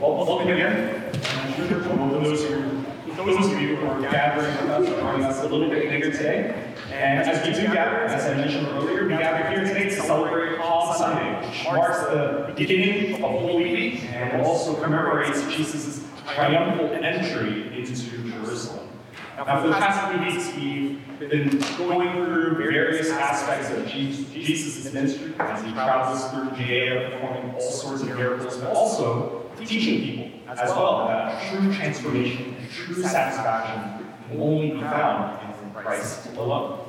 Well, welcome again. And for those those of you who are gathering with us, joining us a little bit later today. And as we do gather, as I mentioned earlier, we gather here today to celebrate Palm Sunday, which marks the beginning of Holy Week and also commemorates Jesus' triumphal entry into Jerusalem. Now, for the past few weeks, we've been going through various aspects of Jesus' ministry as he travels through Judea, performing all sorts of miracles, but also teaching people as well that true transformation and true satisfaction can only be found in Christ alone.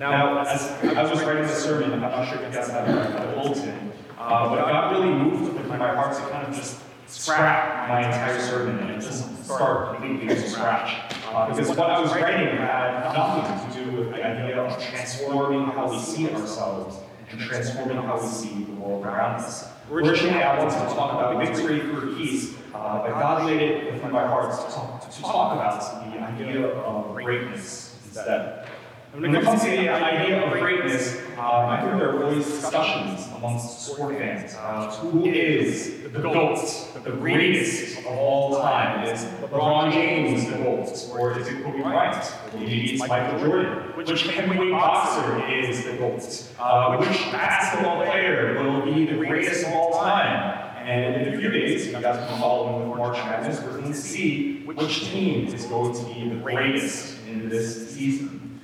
Now, as I was writing the sermon, I'm not sure if you guys have a bulletin, uh, but God really moved with my heart to kind of just scrap my entire sermon and just start completely from scratch. Uh, because what I was writing had nothing to do with the idea of transforming how we see ourselves and transforming how we see the world around us. Originally, I wanted to talk about the victory through peace, uh, but God laid it within my heart to talk, to talk about the idea of greatness instead. When it comes to the idea of greatness, uh, I think there are always discussions amongst sport fans. Uh, who is the GOAT, the greatest of all time? Is LeBron James the GOAT? Or is it Kobe Bryant? Maybe it's Michael Jordan. Which heavyweight boxer is the GOAT? Uh, which basketball player will be the greatest of all time? And in a few days, you guys can follow me with March Madness, we're going to see which team is going to be the greatest in this season.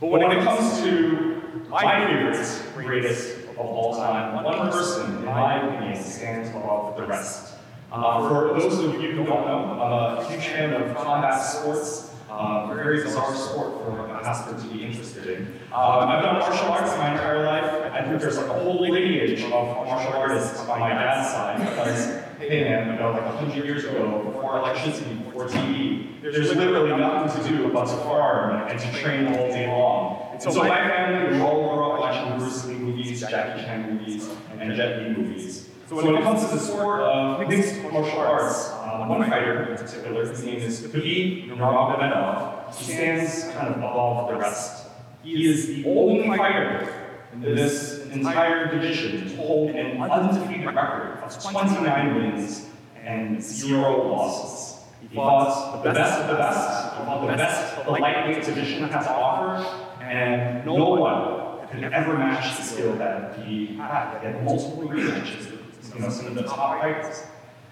But when it comes to my favorite greatest of all time, one person, in my opinion, stands above the rest. Uh, for those of you who don't know, I'm a huge fan of combat sports. Uh, a very bizarre sport for a pastor to be interested in. Um, I've done martial arts my entire life. I think there's like a whole lineage of martial artists on my dad's side because, hey man, about like 100 years ago, before electricity, before TV, there's literally nothing to do but to farm and to train all day long. And so my family, we all grew up watching Bruce Lee movies, Jackie Chan movies, and Jet Li movies. So when it comes to the sport of mixed martial arts, um, one fighter in particular, his name is Khabib Nurmagomedov, he stands kind of above the rest. He is the only fighter in this entire division to hold an undefeated record of 29 wins and zero losses. He fought the best of the best, he fought the best the lightweight division has to offer, and no one could ever match the skill that he had. He had multiple rematches the top fighters.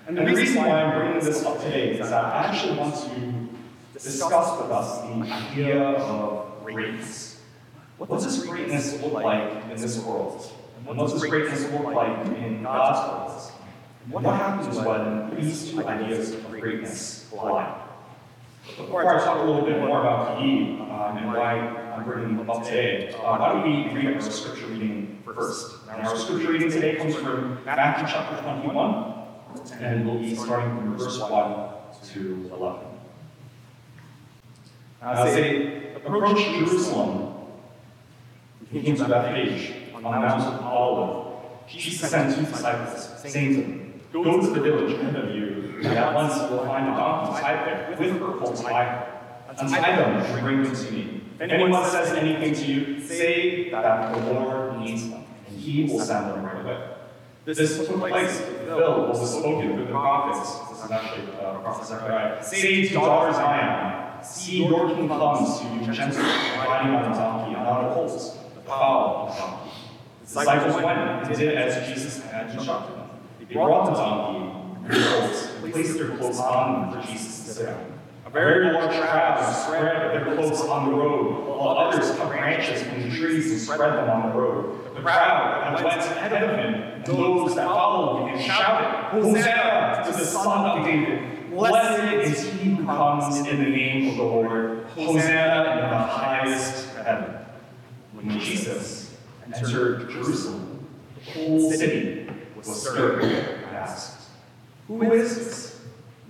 And the reason why I'm bringing this up today is that I actually want to discuss with us the idea of greatness. What does this greatness look like in this world? And what does greatness look like in God's world? And what happens when these two ideas of greatness collide? Before I talk a little bit more about PE um, and why I'm bringing them up today, uh, why don't we read our scripture reading first? And our scripture reading today comes from Matthew chapter 21, and we'll be starting from verse 1 to 11. As they approached Jerusalem, he came to Bethphage on the Mount of Olive. Jesus sent two disciples, saying to them, Go to the village ahead of you, and at once you will find a donkey tied there with her colt her. Untie them and bring them to me. If anyone says anything to you, say that the Lord needs them, he will send them right away. This took place to fulfill what was spoken through the prophets. This is actually uh, Prophet Zechariah. Say to daughter Zion, see your king comes to you gentle, riding on a donkey, and on a colt, the foal of a donkey. The disciples went and did as Jesus had instructed them. They brought the donkey and the colt, and placed their clothes on them for Jesus to sit on. A very large crowd spread their clothes on the road, while others cut branches from the trees and spread them on the road. The crowd that went ahead of him and those that followed him shouted, Hosanna to the Son of David! Blessed is he who comes in the name of the Lord! Hosanna in the highest heaven. When Jesus entered Jerusalem, the whole city was stirred and asked, Who is this?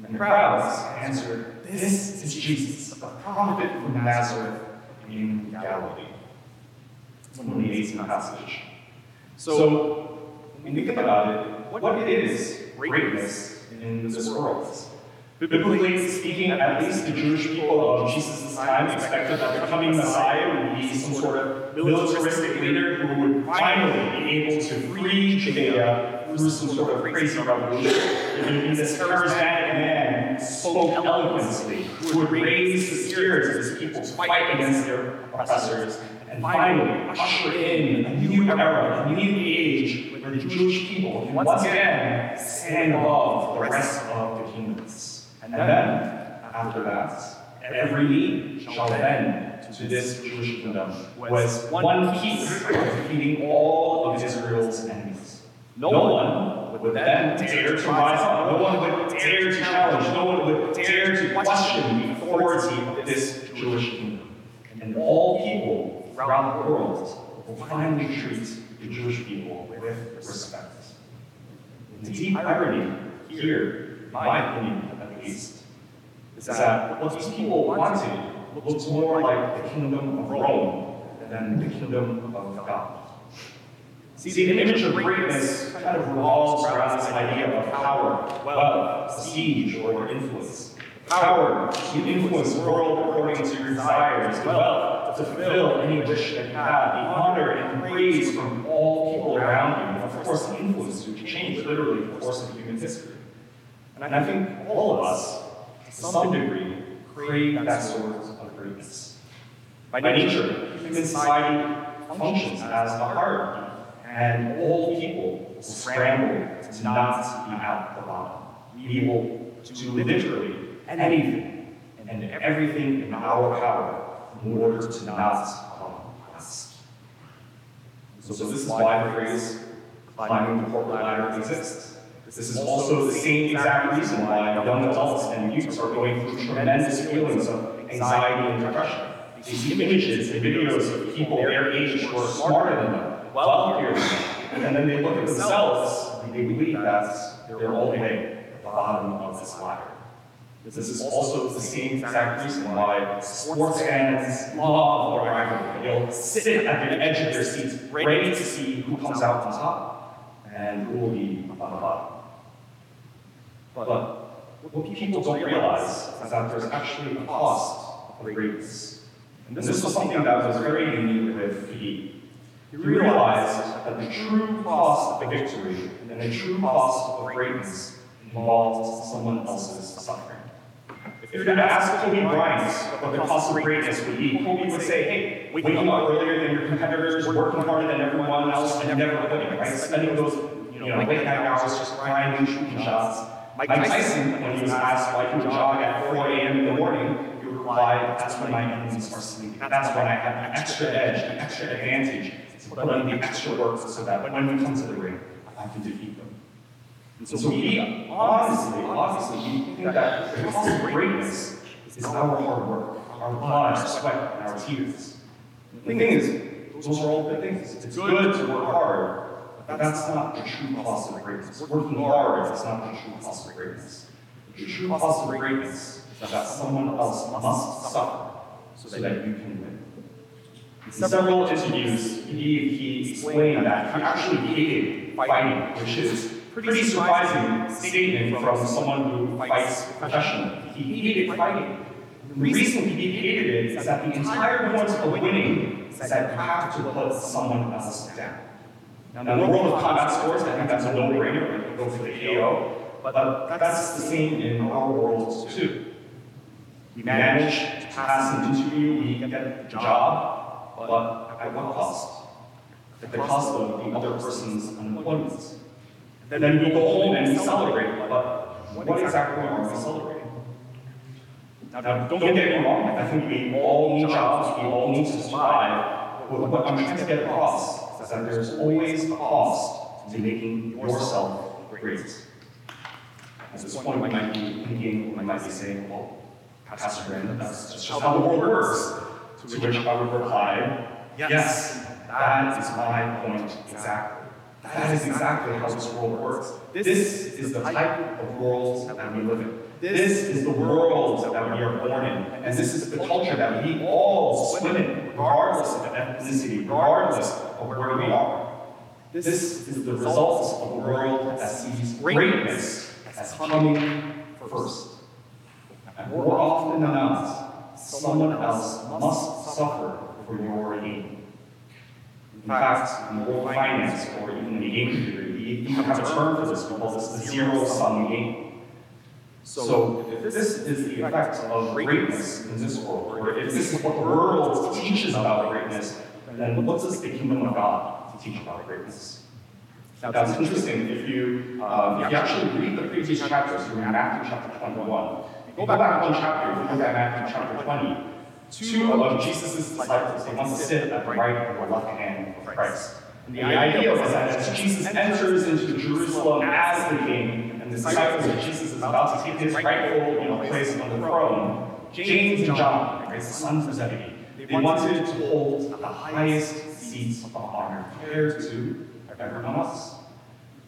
And the crowds answered, This is Jesus, a prophet from Nazareth in Galilee. One amazing passage. So, when we think about it, what, what is greatness in this world? Biblically speaking, at least the Jewish people of Jesus' time expected that the coming Messiah would be some sort of militaristic leader who would finally be able to free Judea through some sort of crazy revolution. It would be this charismatic man spoke eloquently, who would raise the spirits of his people to fight against their oppressors, and finally usher in a new era, a new age where the Jewish people can once again stand above the rest of the kingdoms. And then, after that, every knee shall bend to this Jewish kingdom was one piece of defeating all of Israel's enemies. No one would then dare to rise up. No one would dare to challenge. No one would dare to question the authority of this Jewish kingdom. And all people throughout the world will finally treat the Jewish people with respect. The deep irony here, in my opinion at least, is that what these people wanted looks more like the kingdom of Rome than the kingdom of God. See, the image of greatness kind of revolves around this idea of power, wealth, prestige, or influence. Power to influence the world according to your desires, wealth to fulfill any wish that you have, the honor and praise from all people around you, and of course the influence to change literally the course of human history. And I think all of us, to some degree, crave that sort of greatness. By nature, human society functions as a hierarchy, and all people will scramble to not be at the bottom. We will do literally anything and everything in our power in order to not come last. So, so this is why the phrase climbing the corporate ladder exists. This is also the same exact reason why young adults and youths are going through tremendous feelings of anxiety and depression. They see images and videos of people their age who are smarter than them, wealthier than them, and then they look at themselves and they believe that they're all the way the bottom of this ladder. This is also the same exact reason why sports fans love the rivalry. They'll sit at the edge of their seats, ready to see who comes out on top and who will be on the bottom. But what people don't realize is that there's actually a cost of greatness. And this was something that was very unique with PE. You realize that the true cost of victory and the true cost of greatness involved someone else's suffering. If you were to ask Kobe Bryant what the cost of greatness would be, Kobe would say, hey, waking up earlier than your competitors, working harder than everyone else, and never quitting, right? Spending those you know, late night hours just grinding, shooting shots. Mike Tyson, when he was asked why he would jog at 4 a.m. in the morning, that's when my enemies are sleeping. That's when I have an extra edge, an extra advantage to put in the extra work so that when we come to the ring, I can defeat them. And so we, honestly, obviously, we think that the cost of greatness is our hard work, our blood, our sweat, and our tears. The thing is, those are all good things. It's good to work hard, but that's not the true cost of greatness. Working hard is not the true cost of greatness. The true cost of greatness that someone else must suffer so that you can win. In several interviews, he, he explained that he actually hated fighting, which is pretty surprising statement from someone who fights professionally. He hated fighting. The reason he hated it is that the entire point of winning is that you have to put someone else down. Now, in the world of combat sports, I think that's a no-brainer. Go for the KO, but that's the same in our world too. We manage to pass an interview, we get the job, but at what cost? At the cost of the other person's unemployment. Then we go home and we celebrate, but what exactly are we celebrating? Now, don't get me wrong, I think we all need jobs, we all need to survive, but what I'm trying to get across is that there's always a cost to making yourself great. At this point, we might be thinking, we might be saying, well, Pastor Brandon, that's just how the world works. To which I would reply, yes, that is my point exactly. That is exactly how this world works. This is the type of world that we live in. This is the world that we are born in. And this is the culture that we all swim in, regardless of ethnicity, regardless of where we are. This is the result of a world that sees greatness as coming first. And more often than not, someone else must suffer for your gain. In fact, in world finance or even in the game theory, the even have a term for this, we call this the zero-sum game. So if this is the effect of greatness in this world, or if this is what the world teaches about greatness, then what does the kingdom of God teach about greatness? Now that's interesting. If you, um, if you actually read the previous chapters, in Matthew chapter 21. Go back one chapter, you look at Matthew chapter 20, two of Jesus' disciples, they want to sit at the right or left hand of Christ. And the idea was that as Jesus enters into Jerusalem as the king, and the disciples of Jesus is about to take his rightful you know, place on the throne, James and John, right, the sons of Zebedee, they wanted to hold the highest seats of honor compared to everyone else.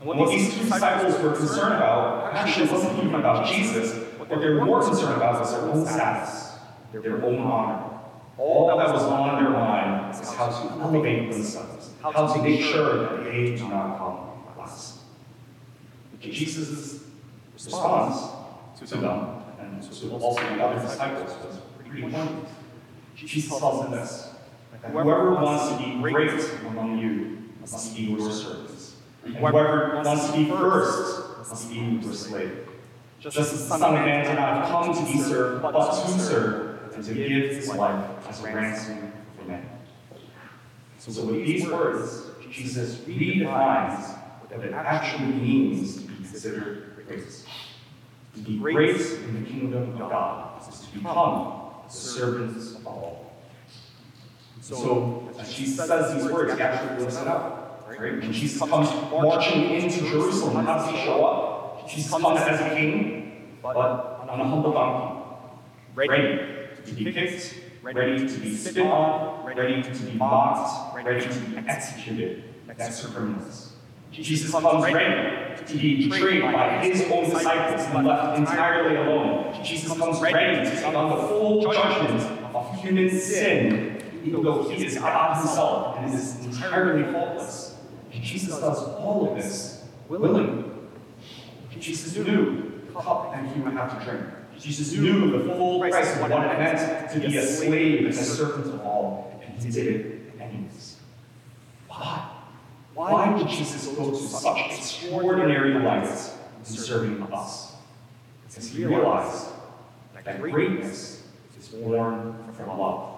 And what these two disciples were concerned about actually wasn't even about Jesus. What they were more concerned about was their own status, their own honor. All that was on their mind was how to elevate themselves, how to make sure that they do not come last. Jesus' response to them and to also the other disciples was pretty pointed. Jesus tells them this whoever wants to be great among you must be your servant, And whoever wants to be first must be your slave. Just as the Son of Man did not come to be served, but to serve, and to give his life as a ransom for many. So with these words, Jesus redefines what it actually means to be considered great. To be great in the kingdom of God is to become the servants of all. So, as Jesus says these words, he actually lifts it up. Right? Jesus comes marching into Jerusalem, how does he show up? Jesus comes as a king, but on a humble donkey, ready to be kicked, ready to be spit on, ready to be mocked, ready to be executed as criminals. Jesus comes ready to be betrayed by his own disciples and left entirely alone. Jesus comes ready to take on the full judgment of human sin even though he is God himself and is entirely faultless. Jesus does all of this willingly. Jesus knew the cup that he would have to drink. Jesus knew the full price of what it meant to be a slave and a servant of all, and he did it anyways. Why? Why did Jesus go to such extraordinary lengths in serving us? Because he realized that greatness is born from love.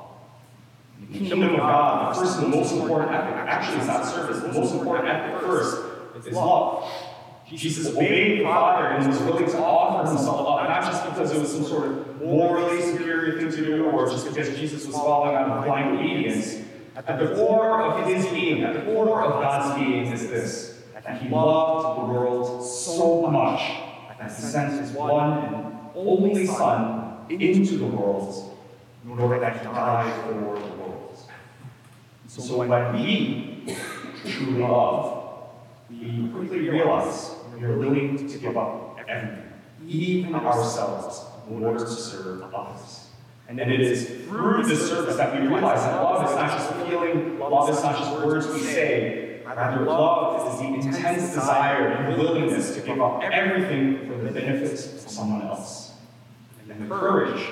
The kingdom of God, the first and the most important ethic, actually it's not service, the most important ethic first is love. Jesus obeyed the Father and was willing to offer himself up, not just because it was some sort of morally superior thing to do, or just because Jesus was following out of blind obedience. At the core of his being, at the core of God's being is this, that he loved the world so much that he sent his one and only Son into the world in order that he died for the world. So when we truly love, we quickly realize we are willing to give up everything, even ourselves, in order to serve others. And then it is through this service that we realize that love is not just a feeling, love is not just words we say, rather, love is the intense desire and willingness to give up everything for the benefit of someone else. And the courage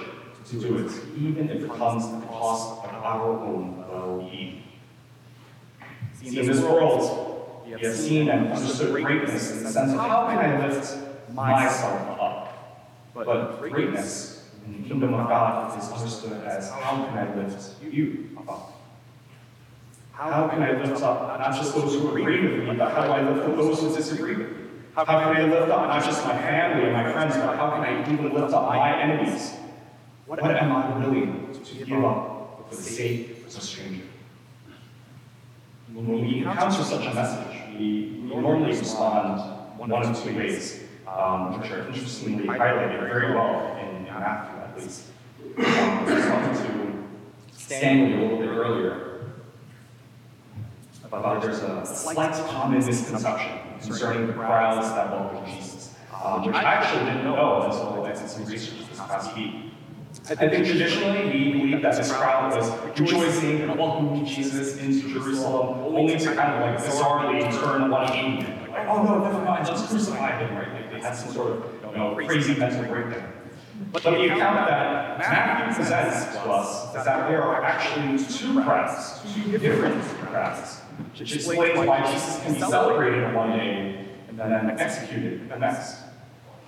to do it, even if it comes at the cost of our own well-being. See, in this world, we have seen and understood greatness in the sense of how can I lift myself up? But greatness in the kingdom of God is understood as how can I lift you up? How can I lift up not just those who agree with me, but how do I lift up those who disagree with me? How can I lift up not just my family and my friends, but how can I even lift up my enemies? What am I willing to give up for the sake of a stranger? When we encounter such a message, we normally respond one of two ways, um, which are interestingly highlighted very well in, Matthew, at least. Um, I talking to Stanley a little bit earlier about there's a slight common misconception concerning the crowds that welcome Jesus, um, which I actually didn't know until I did some research this past week. I think traditionally we believe that this crowd was rejoicing and welcoming Jesus into Jerusalem, only to kind of like bizarrely turn 180 like, oh no, never mind, let's crucify him, right? Like they had some sort of you know, crazy mental breakdown. But the account that Matthew presents to us is that there are actually two crowds, two different crowds, which explains why Jesus can be celebrated one day and then executed the next.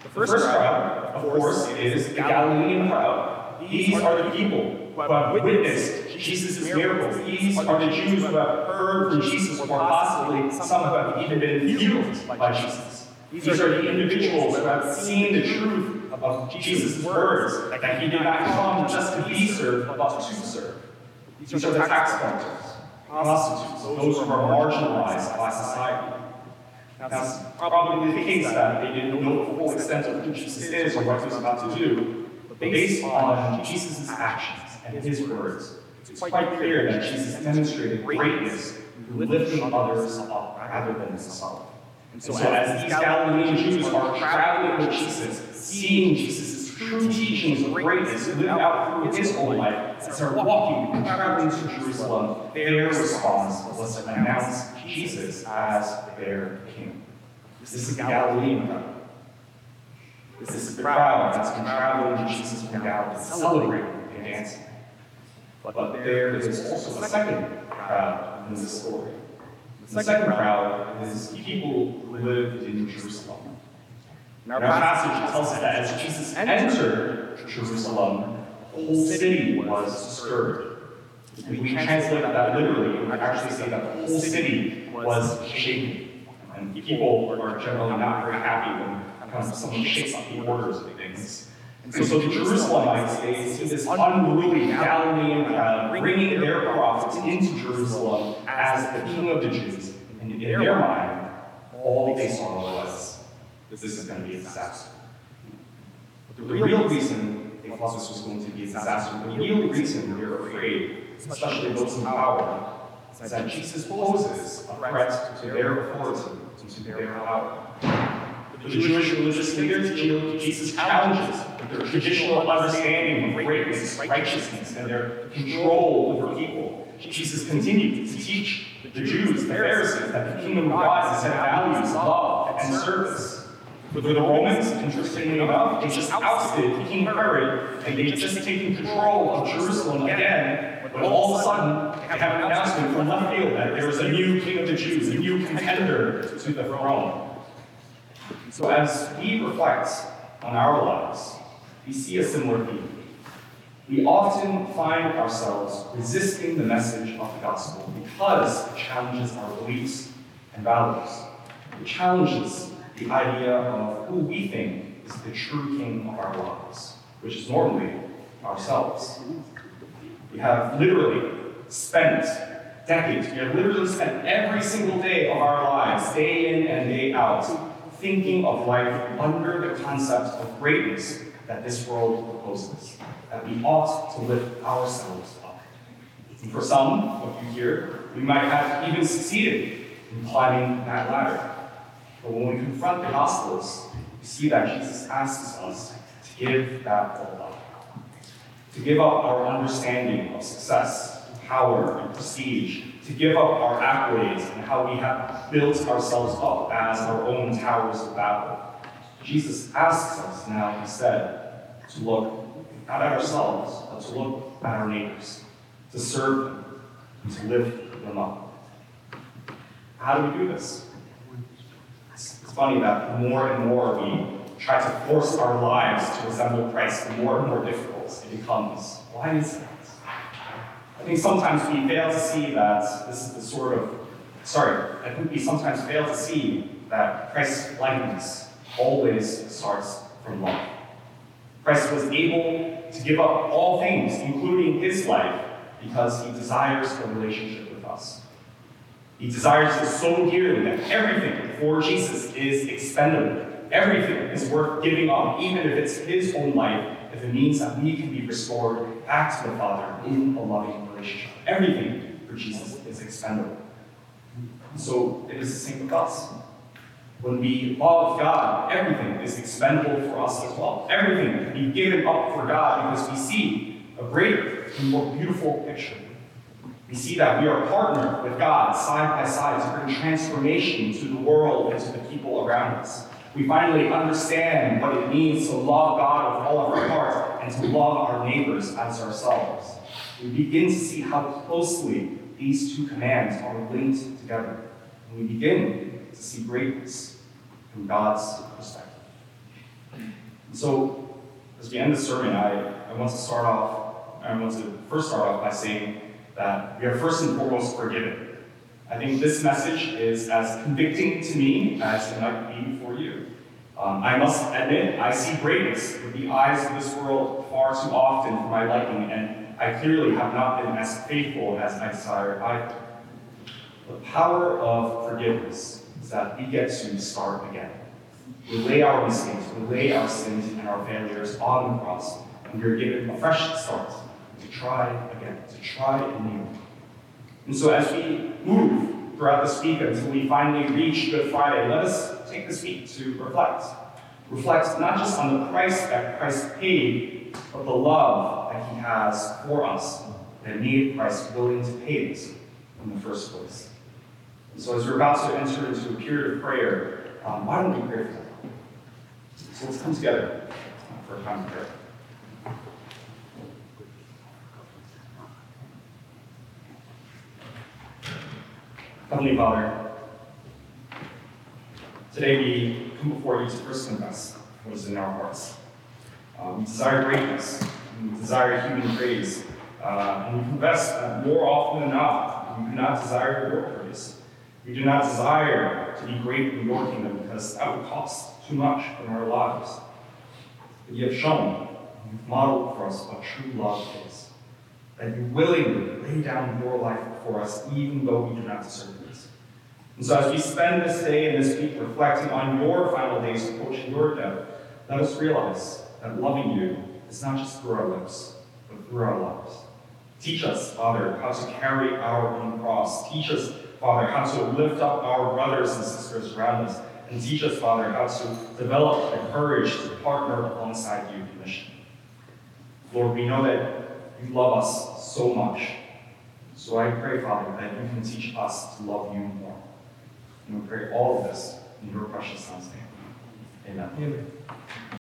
The first crowd, of course, is the Galilean crowd. These are the people who have witnessed Jesus' miracles. These are the Jews who have heard from Jesus, or possibly some who have even been healed by Jesus. These are the individuals who have seen the truth of Jesus' words, that he did not come just to be served, but to serve. These are the tax collectors, prostitutes, those who are marginalized by society. Now, probably the case that they didn't know the full extent of who Jesus is or what he was about to do, based on Jesus' actions and his words, it's quite clear that Jesus demonstrated greatness through lifting others up rather than himself. And so, as these Galilean Jews are traveling with Jesus, seeing Jesus' true teachings of greatness lived out through his whole life, as they're walking and traveling to Jerusalem, their response was to announce Jesus as their king. This is the Galilean crowd. This is the crowd that's been traveling to Jesus from Galilee, celebrating and dancing. But there is also a second crowd in this story. The second crowd is people who lived in Jerusalem. In our passage, tells us that as Jesus entered Jerusalem, the whole city was stirred. If we translate that literally, we actually say that the whole city was shaken. And people are generally not very happy when kind of someone shakes up the orders of things. And so, so the Jerusalemites, they see this unruly Galilean crowd bringing their prophet into Jerusalem as the king of the Jews. And in their mind, all they saw was, that this is going to be a disaster. But the real reason they thought this was going to be a disaster, the real reason they're afraid, especially those in power, is that Jesus poses a threat to their authority and to their power. The Jewish religious leaders, Jesus challenges their traditional understanding of greatness, righteousness, and their control over people. Jesus continued to teach the Jews, the Pharisees, that the kingdom of God is set values, love, and service. For the Romans, interestingly enough, they just ousted King Herod, and they'd just taken control of Jerusalem again, but all of a sudden, they have an announcement from left field that there is a new king of the Jews, a new contender to the throne. So as we reflect on our lives, we see a similar theme. We often find ourselves resisting the message of the gospel because it challenges our beliefs and values. It challenges the idea of who we think is the true king of our lives, which is normally ourselves. We have literally spent decades, we have literally spent every single day of our lives, day in and day out, thinking of life under the concept of greatness that this world proposes, that we ought to lift ourselves up. And for some of you here, we might have even succeeded in climbing that ladder. But when we confront the Gospels, we see that Jesus asks us to give that all up. To give up our understanding of success, power, and prestige. To give up our accolades and how we have built ourselves up as our own towers of Babel. Jesus asks us now instead to look not at ourselves, but to look at our neighbors, to serve them, to lift them up. How do we do this? It's, it's funny that the more and more we try to force our lives to resemble Christ, the more and more difficult it becomes. Why is that? I think sometimes we fail to see that this is the sort of, sorry, I think we sometimes fail to see that Christ's likeness always starts from love. Christ was able to give up all things, including his life, because he desires a relationship with us. He desires it so dearly that everything for Jesus is expendable. Everything is worth giving up, even if it's his own life, if it means that we can be restored back to the Father in a loving Everything for Jesus is expendable. So it is the same with us. When we love God, everything is expendable for us as well. Everything can be given up for God because we see a greater and more beautiful picture. We see that we are partnered with God side by side to bring transformation to the world and to the people around us. We finally understand what it means to love God with all of our heart and to love our neighbors as ourselves. We begin to see how closely these two commands are linked together. And we begin to see greatness. from God's perspective. And so, as we end the sermon, I, I want to start off, I want to first start off by saying that we are first and foremost forgiven. I think this message is as convicting to me as it might be for you. Um, I must admit, I see greatness with the eyes of this world far too often for my liking, and I clearly have not been as faithful as I desire either. The power of forgiveness is that we get to start again. We lay our mistakes, we lay our sins and our failures on the cross, and we are given a fresh start to try again, to try anew. And so as we move throughout this week until we finally reach Good Friday, let us take this week to reflect. Reflect not just on the price that Christ paid, but the love that he has for us that made Christ willing to pay this in the first place. And so as we're about to enter into a period of prayer, um, why don't we pray for them? So let's come together for a time of prayer. Heavenly Father, today we come before you to first confess what is in our hearts. Uh, we desire greatness, we desire human praise, uh, and we confess that more often than not, we do not desire your praise. We do not desire to be great in your kingdom because that would cost too much in our lives. But you have shown, you've modeled for us what true love is. That you willingly lay down your life for us, even though we do not deserve it. And so, as we spend this day and this week reflecting on your final days approaching your death, let us realize that loving you is not just through our lips, but through our lives. Teach us, Father, how to carry our own cross. Teach us, Father, how to lift up our brothers and sisters around us. And teach us, Father, how to develop the courage to partner alongside you in mission. Lord, we know that you love us so much. So I pray, Father, that you can teach us to love you more. And we pray all of this in your precious Son's name. Amen. Amen.